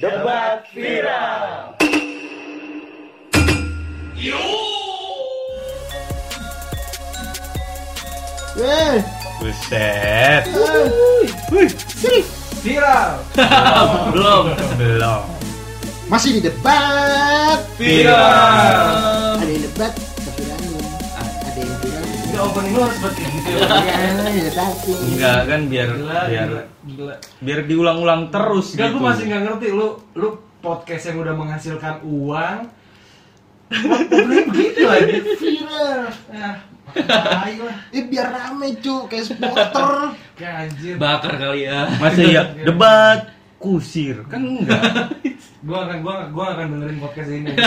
Debat viral. Eh, Buset. Viral. Belum. Belum. masih di debat. Viral. Ada debat, opening harus seperti gitu. Ya. Enggak kan biar Gila, biar gila, biar diulang-ulang terus Enggak, gitu. gue masih nggak ngerti lu lu podcast yang udah menghasilkan uang. Begitu lagi. Viral. Ya, tai lah. Eh, biar rame cu, kayak supporter. Kayak anjir. Bakar kali ya. Masa ya debat kusir kan enggak. Gua akan gua gua akan dengerin podcast ini.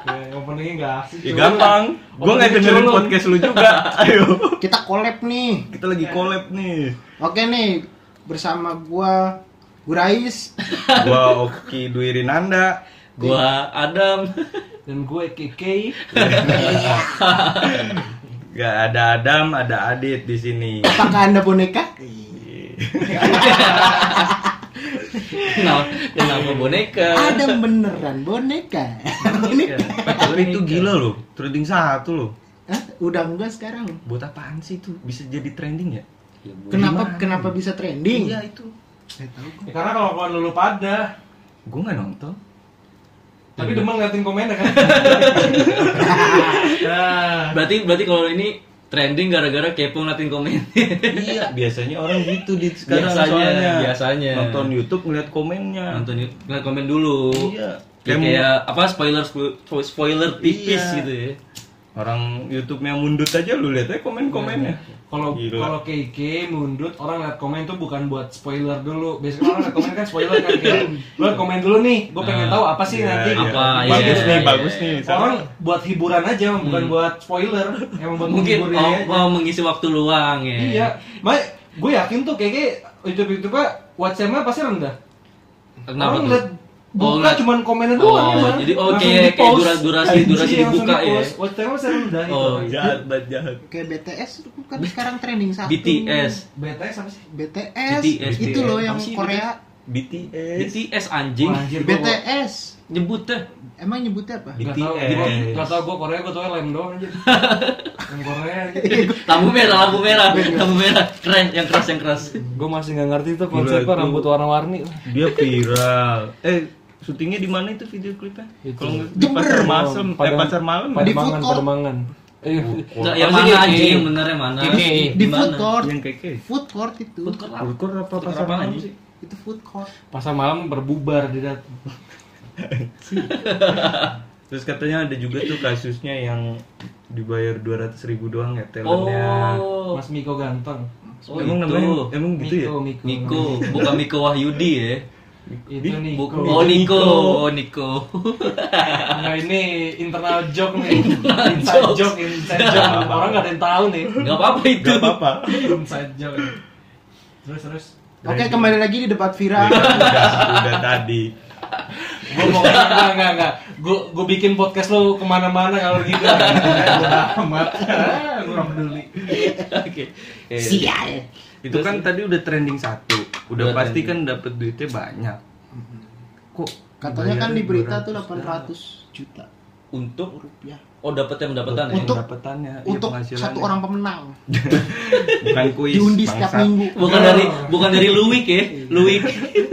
Ya, openingnya nggak asik. Ya gampang. Gua nggak dengerin culun. podcast lu juga. Ayo. Kita collab nih. Kita lagi collab nih. Oke nih, bersama gua Gurais. Gua Oki Dwi Rinanda. Gua Adam. Dan gue KK. Gak ada Adam, ada Adit di sini. Apakah Anda boneka? Kenapa? Kenapa boneka? Ada beneran boneka. Boneka. Tapi itu gila loh, trending satu loh. Hah? Udah enggak sekarang? Buat apaan sih itu? Bisa jadi trending ya? Ya. Kenapa Gimana? kenapa bisa trending? Iya itu. Saya tahu kok. Ya, karena kalau kawan lu pada, Gua nggak nonton. tapi demen ngeliatin komennya kan. Nah, Berarti berarti kalau ini trending gara-gara kepo ngeliatin komen. iya, biasanya orang gitu di sekarang Biasanya, soalnya. biasanya. Nonton YouTube ngeliat komennya. Nonton yuk, ngeliat komen dulu. Iya. Kayak, Kayak kayak apa spoiler spo- spoiler tipis Iya. gitu ya. Orang YouTube-nya mundut aja lu lihat aja komen-komennya. Kalau kalau KK mundut orang liat komen tuh bukan buat spoiler dulu. Biasanya orang liat komen kan spoiler kan kayak lu komen dulu nih, gue pengen Nah, tahu apa sih Iya, nanti. iya. Apa, iya, bagus iya, nih, iya. bagus nih. Orang buat hiburan aja, bukan buat spoiler. Emang buat Mungkin aja. oh, mengisi waktu luang ya. Iya, Mak, gue yakin tuh kayak YouTube YouTube WhatsApp-nya pasti rendah. Kenapa Orang tuh? Buka Oh, cuman komennya Oh, doang emang. jadi oh, Langsung kayak- dura- durasi- durasi dibuka ya? di-post. WhatsApp-nya masih rendah itu. Oh, Jahat, banget jahat. Kayak BTS itu kan sekarang trending satu. BTS. BTS apa sih? BTS. BTS. Itu loh yang Apa sih Korea. BTS. BTS anjing. Wah, anjir, BTS. Nyebut deh. Emang nyebutnya apa? Gak tau, BTS. gua, gak tau gue Korea, gue tau lem doang aja Yang Korea Lampu merah, lampu merah, lampu merah. Keren, yang keras, yang keras. Gue masih gak ngerti tuh konsepnya rambut warna-warni Dia viral. Eh, syutingnya di mana itu video klipnya? Itu. Kalau di pasar malam, eh pasar malam. ya? Di food court. Pademangan Eh, Nggak, yang Maksudnya mana anjing yang bener yang mana? Di food court. Yang keke. Food court itu. Food court apa? Apa Food court pasar apaan, malam sih? Itu food court. Pasar malam berbubar di datang Terus katanya ada juga tuh kasusnya yang dibayar 200 ribu doang ya talentnya. Oh, Mas Miko ganteng oh emang itu. namanya emang gitu ya? Miko, Miko Niko, bukan Miko Wahyudi ya. Itu Niko Buk- Oh Niko, oh Niko. Nah ini internal joke nih Inside jokes. joke, inside joke Orang gak ada yang tahu nih Gak apa-apa itu. Gak apa-apa. Inside joke Terus, terus Oke, kembali lagi di debat viral. udah, udah tadi. gue mau enggak enggak enggak gue gue bikin podcast lo ke mana-mana kalau gitu udah amat gue gak peduli Oke. Eh, Sial. Itu kan tadi udah trending satu. Udah Udah pasti trending. kan dapet duitnya banyak. Kok Katanya kan di berita tuh 200 800 juta Untuk rupiah. oh dapat yang pendapatan ya. Untuk- pendapatannya, iya, Untuk penghasilannya. satu orang pemenang. bukan kuis. Diundi setiap minggu. Bukan dari bukan dari Luwik ya, Luwik.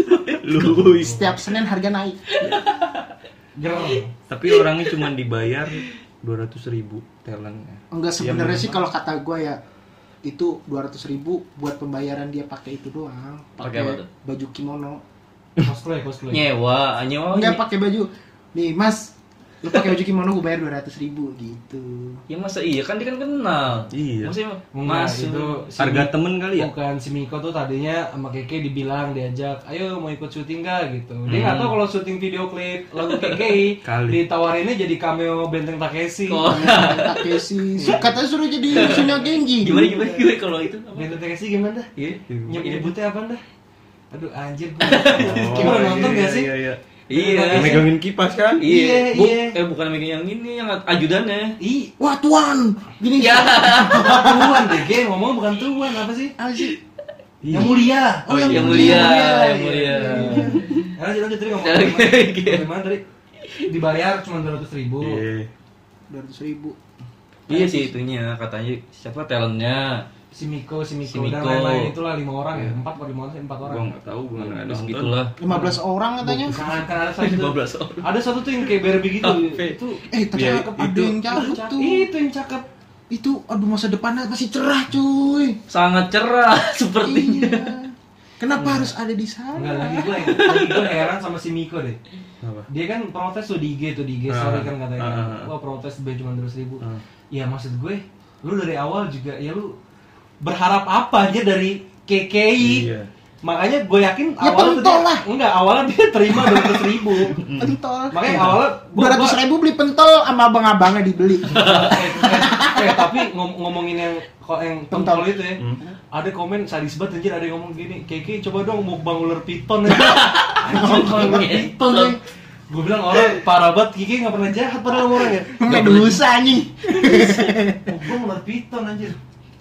Luis. Setiap Senin harga naik. Tapi orangnya cuma dibayar 200 ribu talentnya. Enggak Iya, sebenarnya sih kalau kata gue ya itu 200 ribu buat pembayaran dia pakai itu doang. Pakai baju kimono. cosplay cosplay Nyewa, nyewa. Enggak pakai baju. Nih Mas, lu pakai baju kimono gue bayar 200 ribu gitu. Ya masa iya kan dia kan kenal. Iya. Maksudnya Enggak, Mas itu si Harga Mi- temen kali ya? bukan si Miko tuh tadinya sama Keke dibilang diajak ayo mau ikut syuting gak gitu dia nggak Hmm. tahu kalau syuting video klip lagu Keke Kali. ditawarinnya jadi cameo Benteng Takeshi Oh. Takeshi, katanya suruh jadi Sunya Genji. gimana gimana gimana kalau itu? apa? Benteng Takeshi gimana dah Iya. Iya. nyebutnya apa dah aduh anjir gue Oh, gimana nonton iya, gak sih Iya, iya. Iya. Megangin kipas kan? Iya, Iya, Bu, iya. eh bukan megang yang ini yang ajudannya. Ih, Wah tuan, gini Ya. tuan deh, Ge. ngomong bukan tuan, apa sih? apa sih? Yang mulia. Oh, yang yang mulia, mulia, iya, yang mulia. Ya, lanjut lanjut tadi ngomong. Gimana tadi? Dibayar cuma dua ratus ribu. Iya. dua ratus ribu Iya sih itunya katanya siapa talentnya. Si Miko, si Miko, Si dan Miko. lain-lain itulah lima orang ya, empat atau lima orang, empat orang. Gua nggak tahu gua nggak ada Terus nonton. gitulah. 15 orang katanya Kan, kan ada satu, 15 orang. ada satu tuh yang kayak Barbie gitu. Itu eh tapi Iya, ada itu- yang cakep cakep. tuh Itu yang cakep. itu aduh masa depannya masih cerah cuy Sangat cerah sepertinya. iya kenapa harus ada di sana Enggak lagi gue, lagi gue heran sama si Miko deh. Apa? Dia kan protes tuh di IG tuh di IG Ah, story kan katanya. ah, kan. ah. Wah protes bayar cuma dua ribu. Ah. Ya maksud gue, lu dari awal juga ya lu berharap apa aja dari KKI. Iya. Makanya gue yakin Ya, awalnya pentol dia, lah. enggak awalnya dia terima dua ratus ribu. pentol Makanya awalnya gua- dua ratus ribu beli pentol sama abang-abangnya dibeli eh, eh, eh, tapi ngom- ngomongin yang kok yang pentol itu ya. Hmm. Ada komen sadis banget anjir ada yang ngomong gini, Keke coba dong mau bang ular piton aja. Anjir, ular piton ya. Gue bilang orang parah banget, Kiki gak pernah jahat padahal orang ya. medusa nih Oh, gue ular piton anjir.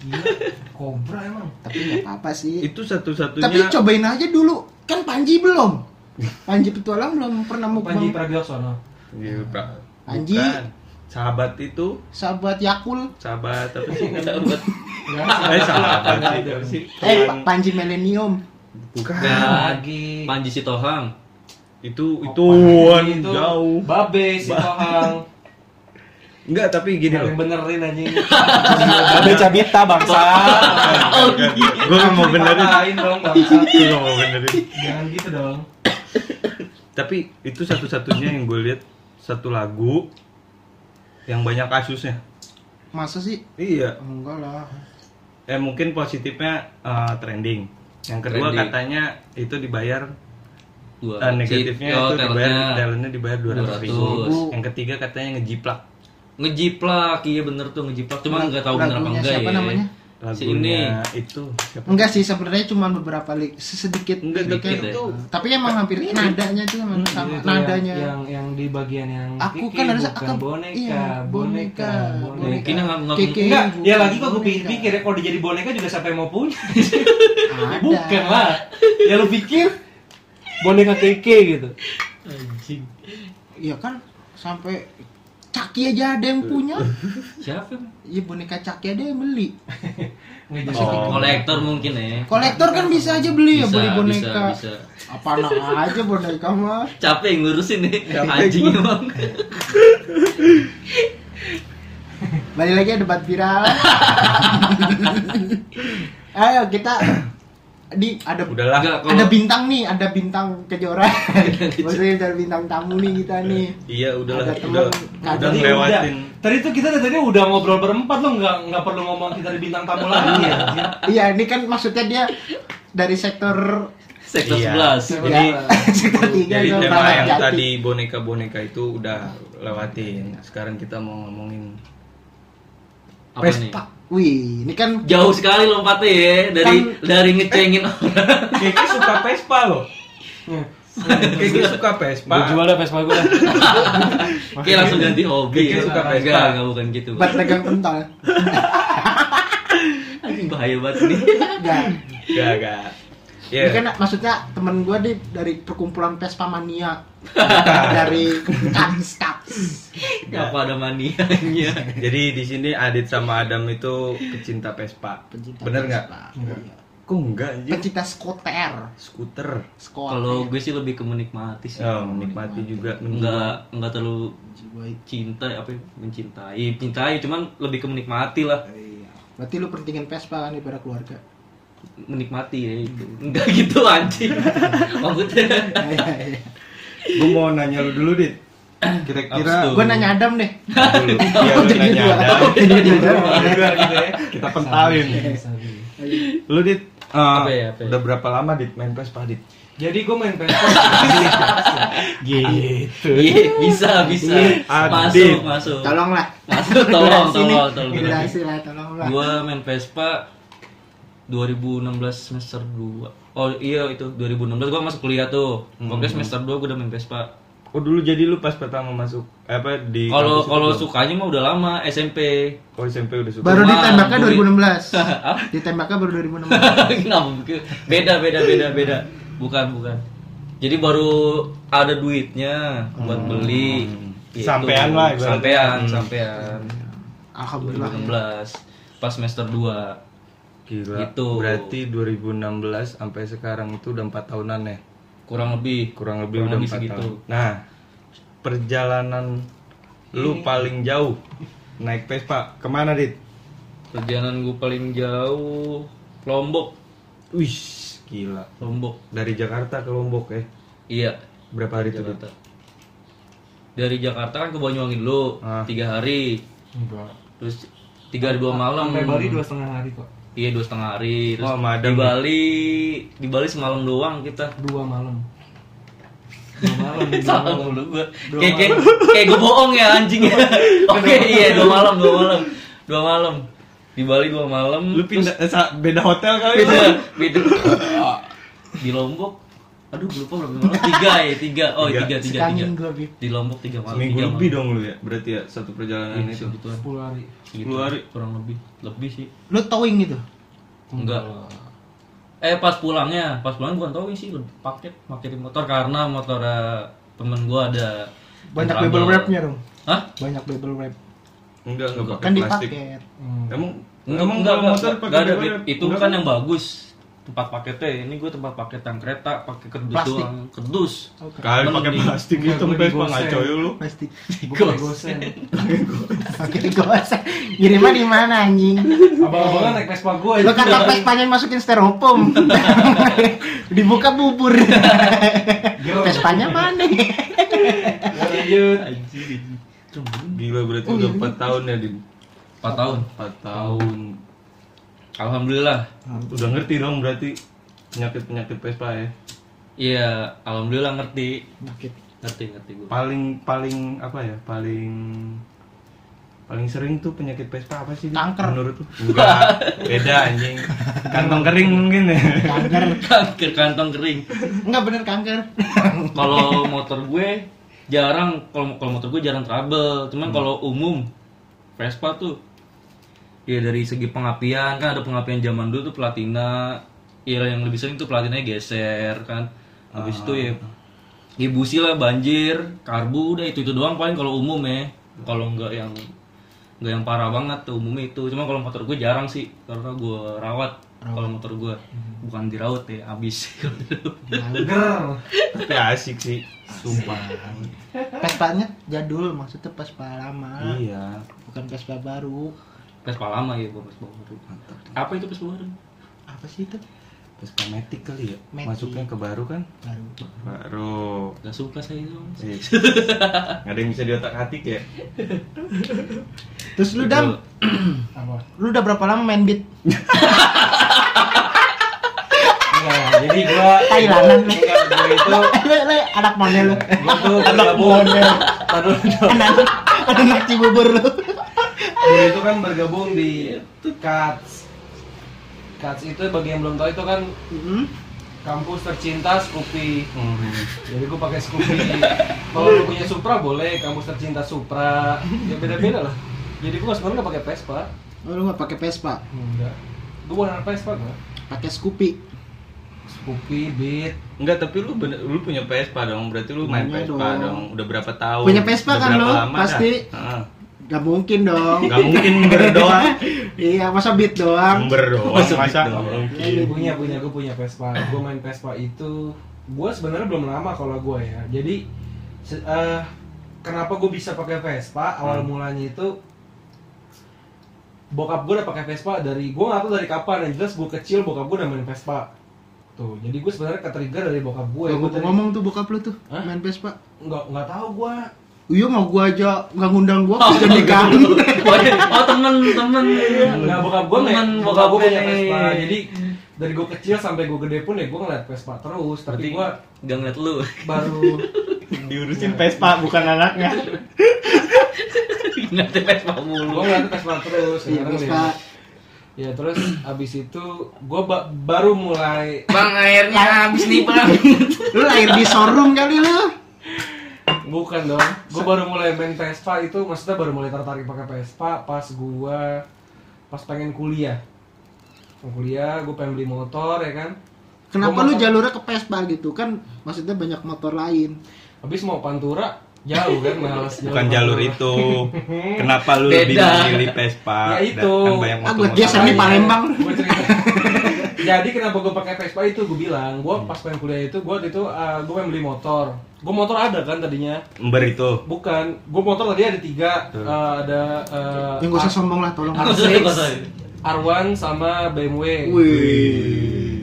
Gila, kobra emang. tapi nggak apa-apa sih Itu satu-satunya tapi cobain aja dulu kan Panji belum Panji petualang belum pernah Panji mukbang Pragiwaksono. Iya, Pak. Anji. Bukan. Sahabat itu, sahabat Yakul sahabat apa sih? Sahabat. Eh, sahabat Nggak sih. ada. apa sih? eh Panji Millennium Bukan. Lagi. Panji Sitohang. Itu Oh, itu Panji itu jauh. Babe si Tohang. Enggak, tapi gini loh. benerin anjing. Babe Cabita bangsa. Gue nggak mau benerin. Dipatahin dong bangsa. Gue nggak mau benerin. Jangan gitu dong. Tapi itu satu-satunya yang gue lihat satu lagu yang banyak kasusnya. masa sih Iya. enggak lah Eh mungkin positifnya eh, trending. Yang kedua Trending. katanya itu dibayar Dua. eh, negatifnya Oh, itu dibayar talentnya. dibayar dua ratus ribu. 200. Yang ketiga katanya ngejiplak Ngejiplak, iya bener tuh ngejiplak. Cuma nggak tahu bener apa enggak siapa ya. namanya? Si ini. itu siapa? enggak sih sebenarnya cuma beberapa lik sedikit Enggak, liriknya dikit ya. itu tapi emang hampir nadanya tuh emang sama Itu nadanya Yang, yang yang di bagian yang Aku Kiki kan ada- bukan aku- boneka, iya, boneka, boneka, boneka. Mungkin yang nggak- nggak- Enggak, ya lagi kok gue boneka. pikir-pikir ya kalau dia jadi boneka juga siapa yang mau punya? Bukan lah. Ya lu pikir boneka keke gitu. Anjing. Iya kan sampai Caki aja ada yang punya. Siapa? Iya boneka Caki ada yang beli. Oh. Kolektor mungkin ya. Kolektor kan bisa aja beli ya Bisa, beli bisa, boneka. bisa. Apa aja boneka mah. Capek ngurusin nih. Capek Anjing emang. Balik lagi ya debat viral. Ayo kita di ada Udahlah. Enggak, kalau ada bintang nih, ada bintang kejora. Maksudnya ada bintang tamu nih kita nih. Iya udahlah, Ada temen udah, udah Tadi udah. Tadi tuh kita tadi udah ngobrol berempat lo nggak nggak perlu ngomong kita di bintang tamu lagi ya. Iya, ini kan maksudnya dia dari sektor sektor Iya. 11. Jadi sektor tiga Jadi tema yang Jati. tadi boneka-boneka itu udah lewatin. Sekarang kita mau ngomongin Apa nih? Wih, ini kan Jauh sekali lompatnya ya dari Kan- dari ngecengin orang. Kiki suka Vespa loh. Kiki suka Vespa. Gue jual dah Vespa gue dah. Oke langsung ganti hobi. Kiki ya. suka Enggak, Vespa. enggak bukan gitu. buat pegang pentol. Anjing bahaya banget nih. Enggak. Gak, gak. Ini Ya, kan maksudnya temen gue di dari perkumpulan Vespa mania dari Kats. Apa ada manianya? jadi di sini Adit sama Adam itu pecinta Vespa. Pencinta Bener nggak? Iya. Kok enggak anjir? Pencinta skuter. Skuter. Skuter. Kalau gue sih lebih ke menikmati sih. Oh, menikmati juga. Enggak enggak terlalu cinta apa ya? mencintai, cintai cuman lebih ke menikmati lah. Iya. Berarti lu pentingin Vespa kan daripada keluarga. Menikmati ya itu. Enggak gitu anjing. Maksudnya Iya, iya. Gue mau nanya lu dulu, Dit. Kira-kira? Gue nanya Adam deh. dulu. Iya, lu nanya. Adam. Gitu. Kita pentalin. Lu, Dit, uh, Apa ya, apa ya? udah berapa lama, Dit, main Vespa, Dit? Jadi gue main Vespa. Gitu. Iya, bisa, bisa. Adit. Masuk, masuk. Tolonglah. Masuk, tolong, tolong, tolong. Tolonglah. Gua main Vespa 2016 semester 2. Oh iya itu 2016 gua masuk kuliah tuh. Hmm. Pokoknya semester 2 gua udah main Vespa. Oh dulu jadi lu pas pertama masuk apa di Kalau kalau sukanya mah udah lama SMP. Oh SMP udah suka. Baru ditembaknya duit. 2016. Hah? Ditembaknya baru 2016. Kenapa? Beda beda beda beda. Bukan bukan. Jadi baru ada duitnya buat beli. Gitu. Sampean lah. Sampean, Hmm. sampean. Alhamdulillah. ya. 2016 pas semester 2. Gila. Gitu. Berarti 2016 sampai sekarang itu udah empat tahunan ya. Kurang lebih Kurang lebih Kurang udah lebih empat segitu. tahun. Nah, perjalanan lu paling jauh naik Vespa ke mana dit? Perjalanan gue paling jauh Lombok, Wih, gila. Lombok. Dari Jakarta ke Lombok ya. Iya, Berapa hari itu? Dit? Jakarta. Dari Jakarta kan ke Banyuwangi dulu, Ah. tiga hari, Enggak. terus tiga hari dua malam. Sampai Bali dua setengah hari kok. Iya dua setengah hari. Terus Oh, di ya? Bali, di Bali semalam doang kita. Dua malam. Dua malam. Salah malam. mulu gue. Kayak kayak kayak gue bohong ya anjing ya. Oke iya dua malam dua malam dua malam di Bali dua malam. Lu pindah eh, sa- beda hotel kali beda beda di Lombok. Aduh gue lupa berapa malam. Tiga ya tiga. Oh Tiga. tiga tiga tiga. Bib. Di Lombok tiga malam. Seminggu tiga lebih malam. dong lu ya. Berarti ya satu perjalanan Iya, itu. 10 hari. Segitu. 10 hari. kurang lebih lebih sih. Lu towing gitu. Enggak. Eh pas pulangnya, pas pulang bukan towing sih, paket paketin motor karena motor eh, temen gua ada Banyak bubble wrap-nya dong. Hah? Banyak bubble wrap. Enggak, enggak pakai Kan plastik. paket. Emang Enggak, emang enggak, enggak, motor enggak, pakai enggak ada, bubble Bib. wrap? Itu Enggak kan yang bagus tempat paketnya. Ini gue tempat paket yang kereta pakai kerdus Plastik. doang, kerdus. Kali pakai plastik itu Vespa gue ngaco gosen. lu. Plastik. Bukan gosen. Pakai gosek. Kiriman di mana anjing? Abang-abangan naik Vespa gue. Lu kata Vespanya masukin styrofoam. Dibuka bubur. Vespanya mana? Lanjut. Gila berarti Oh, udah iya. 4 tahun ya, Din. 4 tahun. 4 tahun. Alhamdulillah. Udah ngerti dong berarti penyakit-penyakit Vespa ya. Iya, alhamdulillah ngerti. Sakit. Ngerti, ngerti gue. Paling paling apa ya? Paling paling sering tuh penyakit Vespa apa sih? Kanker. Menurut lu? Enggak, beda anjing. Kantong kering mungkin ya. Kanker. Kanker kantong kering. Enggak bener kanker. Kalau motor gue jarang kalau kalau motor gue jarang trouble. Cuman kalau umum Vespa tuh ya dari segi pengapian kan ada pengapian zaman dulu tuh platina. Ya yang lebih sering tuh platinanya geser kan. Habis itu ya ya busi lah banjir, karbu udah itu itu doang paling kalau umum ya. Kalau nggak yang nggak yang parah banget tuh umumnya itu. Cuma kalau motor gue jarang sih karena gue rawat. Kalau motor gue bukan dirawat ya habis. Ger. Tapi asik sih. Sumpah. Vespanya jadul maksudnya Vespa lama. Iya. Bukan Vespa baru. Vespa lama ya gua Vespa baru. Apa itu Vespa baru? Apa sih itu? Vespa Matic kali ya. Matic. Masuknya ke baru kan? Baru. Baru. Gak suka saya itu. Iya. Nggak ada yang bisa diotak atik ya. Terus lu dam, Apa? lu udah berapa lama main beat? Enggak, jadi gua Thailandan lu. Itu anak mana lu? gua tuh bergabung. Tadu Anak anak Cibubur lu. Gua itu kan bergabung di Cuts. Cuts itu bagi yang belum tahu itu kan Hmm. kampus tercinta Scoopy. Hmm. Jadi gua pakai Scoopy. Kalau lu punya Supra boleh, kampus tercinta Supra. Ya beda-beda lah. Jadi gua sebenarnya nggak pakai Vespa. Oh, lu nggak pakai Vespa, Enggak. Gua bukan Vespa gua. pakai Scoopy. Scoopy, Beat. Enggak, tapi lu bener, lu punya Vespa dong. Berarti lu main Punya Vespa dong. dong. Udah berapa tahun? Punya Vespa kan lu? Pasti. dah? Heeh. Gak mungkin dong. Nggak mungkin berdoa. iya, masa beat doang. Berdoa Masa masa gitu? nggak mungkin. Iya, punya punya gue punya Vespa gue main Vespa itu gue sebenarnya belum lama kalau gue ya jadi eh, kenapa gue bisa pakai Vespa awal Hmm. mulanya itu bokap gue udah pakai Vespa dari gue nggak tahu dari kapan yang jelas gue kecil bokap gue udah main Vespa tuh jadi gue sebenarnya ketrigger dari bokap gue Gua gue ngomong tuh bokap lu tuh Hah? main Vespa. nggak nggak tahu gue Iya mau gua aja nggak ngundang gua kerja nikahin. oh temen temen. nggak bokap main Temen bokap gue punya. Vespa jadi dari gue kecil sampai gue gede pun ya gue ngeliat Vespa terus tapi Berarti gue gak ngeliat lu. baru Diurusin Vespa bukan anaknya. Ngeliatin Vespa mulu. ngeliat Vespa terus Iya, sekarang Vespa. ya. ya terus abis itu gue baru mulai Bang airnya habis nih bang. Lu lahir di showroom kali lu. Bukan dong. Gue baru mulai main Vespa itu maksudnya baru mulai tertarik pakai Vespa pas gua pas pengen kuliah. Mau kuliah, gue pengen beli motor ya kan. Kenapa Gua lu motor- jalurnya ke Vespa gitu kan? Maksudnya banyak motor lain. Habis mau Pantura jauh kan males Bukan jalur Pantura. itu. Kenapa lu lebih Beda. memilih Vespa? Ya itu. Kan banyak Ah, geser nih. Palembang. Cerita. Jadi kenapa gue pakai Vespa itu gue bilang, gue pas pengen kuliah itu gue itu gue pengen beli motor. Gue motor ada kan tadinya. Ember itu. Bukan, gue motor tadi ada tiga, Tuh. Eh, ada eh, Yang gak usah sombong lah, tolong. R6, Gak usah. R1 sama BMW. Wih.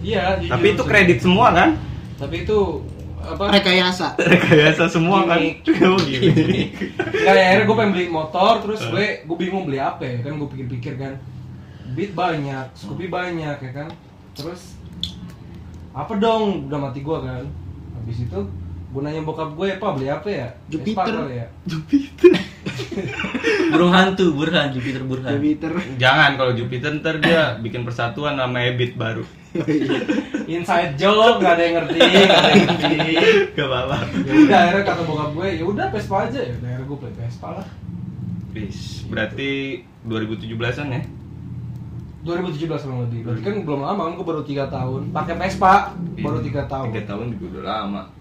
Iya. jujur Tapi itu sih. kredit semua kan? Tapi itu apa? Rekayasa. Rekayasa semua kan? Gimik. Oh, gimik. Nggak ya, akhirnya gue pengen beli motor, terus gue gue bingung beli apa ya kan gue pikir-pikir kan. Beat banyak, Scoopy banyak ya kan. Terus apa dong? Udah mati gue kan. Habis itu gue nanya bokap gue, apa beli apa ya? Jupiter. Ya? Burung hantu, Burhan, Jupiter Burhan. Jupiter. Jangan kalau Jupiter ntar dia bikin persatuan sama Ebit baru. Inside joke, nggak ada yang ngerti, nggak ada yang ngerti. Gak apa-apa. Ya udah akhirnya kata bokap gue, ya udah Vespa aja ya. Udah, akhirnya gue beli Vespa lah. Bis, berarti 2017-an ya? 2017 kurang lebih. Berarti kan belum lama kan gue baru 3 tahun. Pakai Vespa baru 3 tahun. Tiga tahun juga udah lama.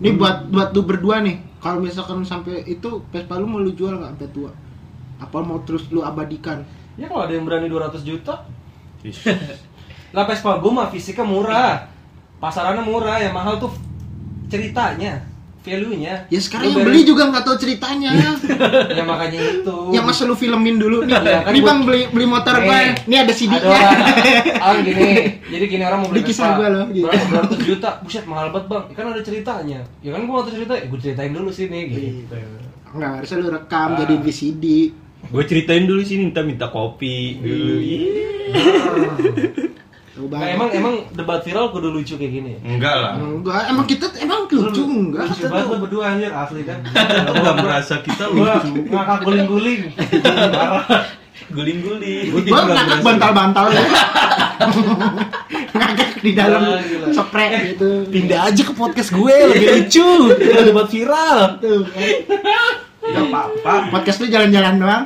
Ini buat buat lu berdua nih. Kalau misalkan sampai itu Vespa lu mau lu jual nggak sampai tua? Apa mau terus lu abadikan? Ya kalau ada yang berani 200 juta. Lah Vespa gue mah fisiknya murah. Pasarannya murah, yang mahal tuh ceritanya, value-nya. Ya sekarang Lu yang beli juga nggak tahu ceritanya. Ya makanya itu. yang masa lu filmin dulu nih. Iya, kan Nih bang beli beli motor Nih, gue. Ini ada CD-nya. orang gini, jadi gini orang mau beli kisah Vespa, gua loh, gitu. berapa 200 juta, buset mahal banget bang, ya kan ada ceritanya, ya kan gua mau cerita, ya gua ceritain dulu sini gitu. Enggak, harusnya lu rekam Ah. jadi VCD. Gue ceritain dulu sini, minta minta kopi dulu. Nah, emang emang debat viral kudu lucu kayak gini. ya? Enggak lah. Enggak, emang kita emang lucu enggak? Lucu banget lo berdua anjir asli kan. Aku gak merasa kita lucu. ngakak guling-guling. Guling-guling. Gua ngakak bantal-bantal ya. ngakak di dalam gila. spray gitu. Pindah aja ke podcast gue lebih lucu. Kita debat viral. Tuh. Gak apa-apa. Podcast lu jalan-jalan doang,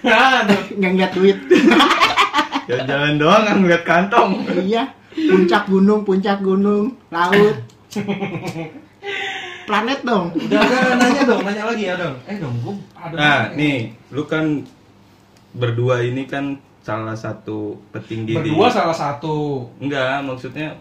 Aduh. nggak ngeliat duit. Jalan-jalan doang kan ngeliat kantong. iya, puncak gunung, puncak gunung, laut. Planet dong. Udah udah nanya dong, nanya lagi ya dong. Eh dong, gua ada Nah, nih, lu kan berdua ini kan salah satu petinggi di berdua salah satu. Enggak, maksudnya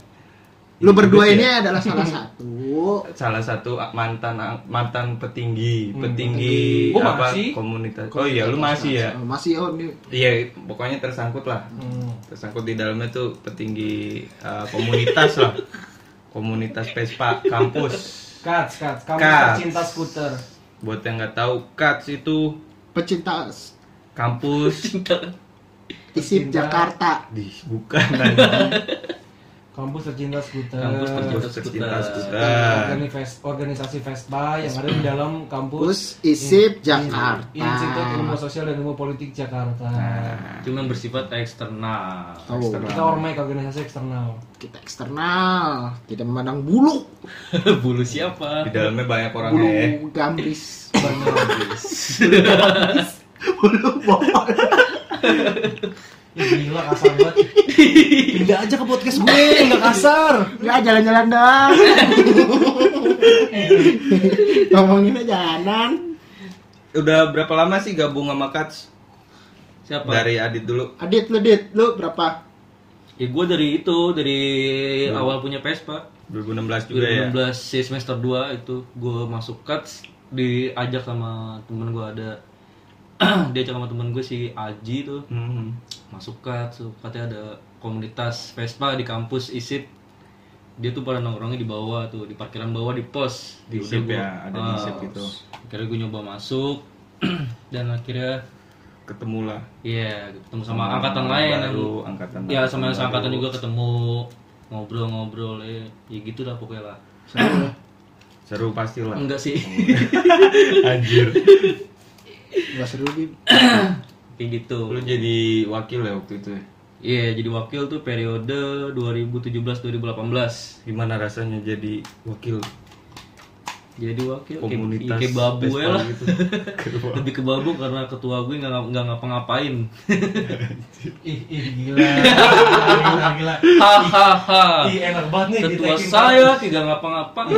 Lu berdua Ya, ini adalah salah satu. salah satu mantan mantan petinggi, Hmm, petinggi. Gua apa masih. komunitas. Oh iya, lu masih ya. Oh, Masih oh ini. Iya, pokoknya tersangkut lah. Hmm. Tersangkut di dalamnya tuh petinggi uh, komunitas lah. Komunitas Vespa kampus. Kats, kats, kamu Kats. pecinta skuter. Buat yang nggak tahu, KATS itu Pecinta kampus isip Pecinta. Jakarta. di bukan. Kampus tercinta skuter. Kampus tercinta skuter. skuter. Organis- organisasi Vespa yang ada di dalam kampus ISIP In- Jakarta. Institut Ilmu Sosial dan Ilmu Politik Jakarta. Nah, Cuman bersifat eksternal. Oh, Kita ormek organisasi eksternal. kita eksternal, tidak memandang bulu, Bulu siapa? di dalamnya banyak bulu orangnya ya. gambris, Banyak. bulu bol. Gila kasar banget. Pindah aja ke podcast gue, nggak kasar. Nggak jalan-jalan doang. Ngomongin aja jalan. Udah berapa lama sih gabung sama KATS? Siapa? Dari Adit dulu. Adit lu Dit, lu berapa? Ya gue dari itu, dari awal punya Vespa 2016 juga ya. 2016 sih semester 2 itu gue masuk cuts diajak sama temen gue ada diajak sama temen gue si Aji tuh Hmm. masuk cuts tuh katanya ada komunitas Vespa di kampus ISIP dia tuh pada nongkrongnya di bawah tuh di parkiran bawah di pos Di ISIP ya, ada di ah, ISIP gitu. akhirnya gue nyoba masuk dan akhirnya Ketemu lah. Iya, ketemu sama, Sama angkatan lain baru, yang- angkatan Ya, angkatan sama yang baru. seangkatan juga ketemu ngobrol-ngobrol ya. Ya gitu lah pokoknya lah. Seru, seru pasti lah. Enggak sih. Anjir. Gak seru Bib. Kayak gitu. Lu jadi wakil ya waktu itu ya? Iya, jadi wakil tuh periode 2017-2018. Gimana rasanya jadi wakil? Jadi wakil kayak, komunitas kayak babu ya lah gitu. lebih ke babu karena ketua gue nggak nggak ngapa-ngapain Ih, ih gila. gila, gila. hahaha Ih, enak banget nih ketua saya tidak ngapa-ngapain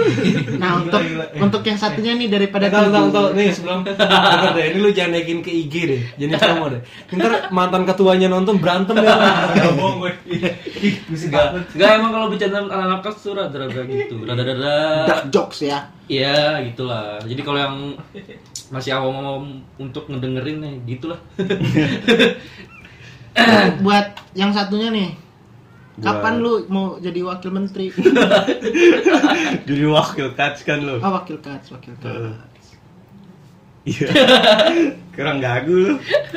Nah, untuk gila. Untuk yang satunya nih daripada Tahu tahu Tibu. tahu nih sebelum Bentar deh, ini lu jangan naikin ke IG deh, jadi promo deh. Ntar mantan ketuanya nonton berantem ya. Gak bohong gue. Enggak emang kalau bercanda anak-anak kelas tuh rada-rada gitu. Rada-rada Dark jokes ya. Iya, gitulah. Jadi kalau yang masih awam-awam untuk ngedengerin nih, gitulah. Buat yang satunya nih. Buat- Kapan lu mau jadi wakil menteri? Jadi wakil catch kan lo. Ah, wakil kats, wakil kats. Iya. Kurang gagu lu.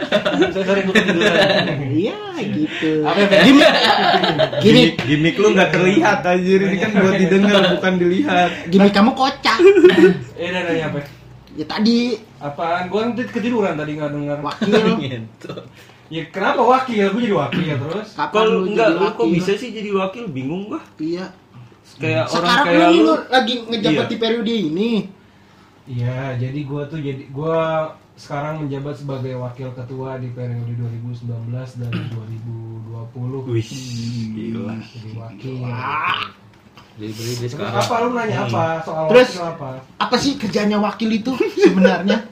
Sorry, gue. Iya, gitu. Apa ya? Gimik. Gimik. Gimik, lu nggak terlihat anjir ini kan buat didengar bukan dilihat. Gimik kamu kocak. Eh, nanya apa? Ya tadi Apaan? Gue kan ketiduran tadi nggak dengar. wakil. Gitu. Ya kenapa wakil? Gue jadi wakil ya terus. Kapan Kalau lu enggak lu kok bisa sih jadi wakil bingung gua. Iya. Kayak orang Sekarang kayak lu lagi ngejabat Iya. di periode ini. Iya, jadi gue tuh jadi gue sekarang menjabat sebagai wakil ketua di periode 2019 dan 2020. Wih, gila. Jadi wakil. Jadi sekarang. apa lu nanya apa soal Terus- wakil apa? Apa sih kerjanya wakil itu sebenarnya?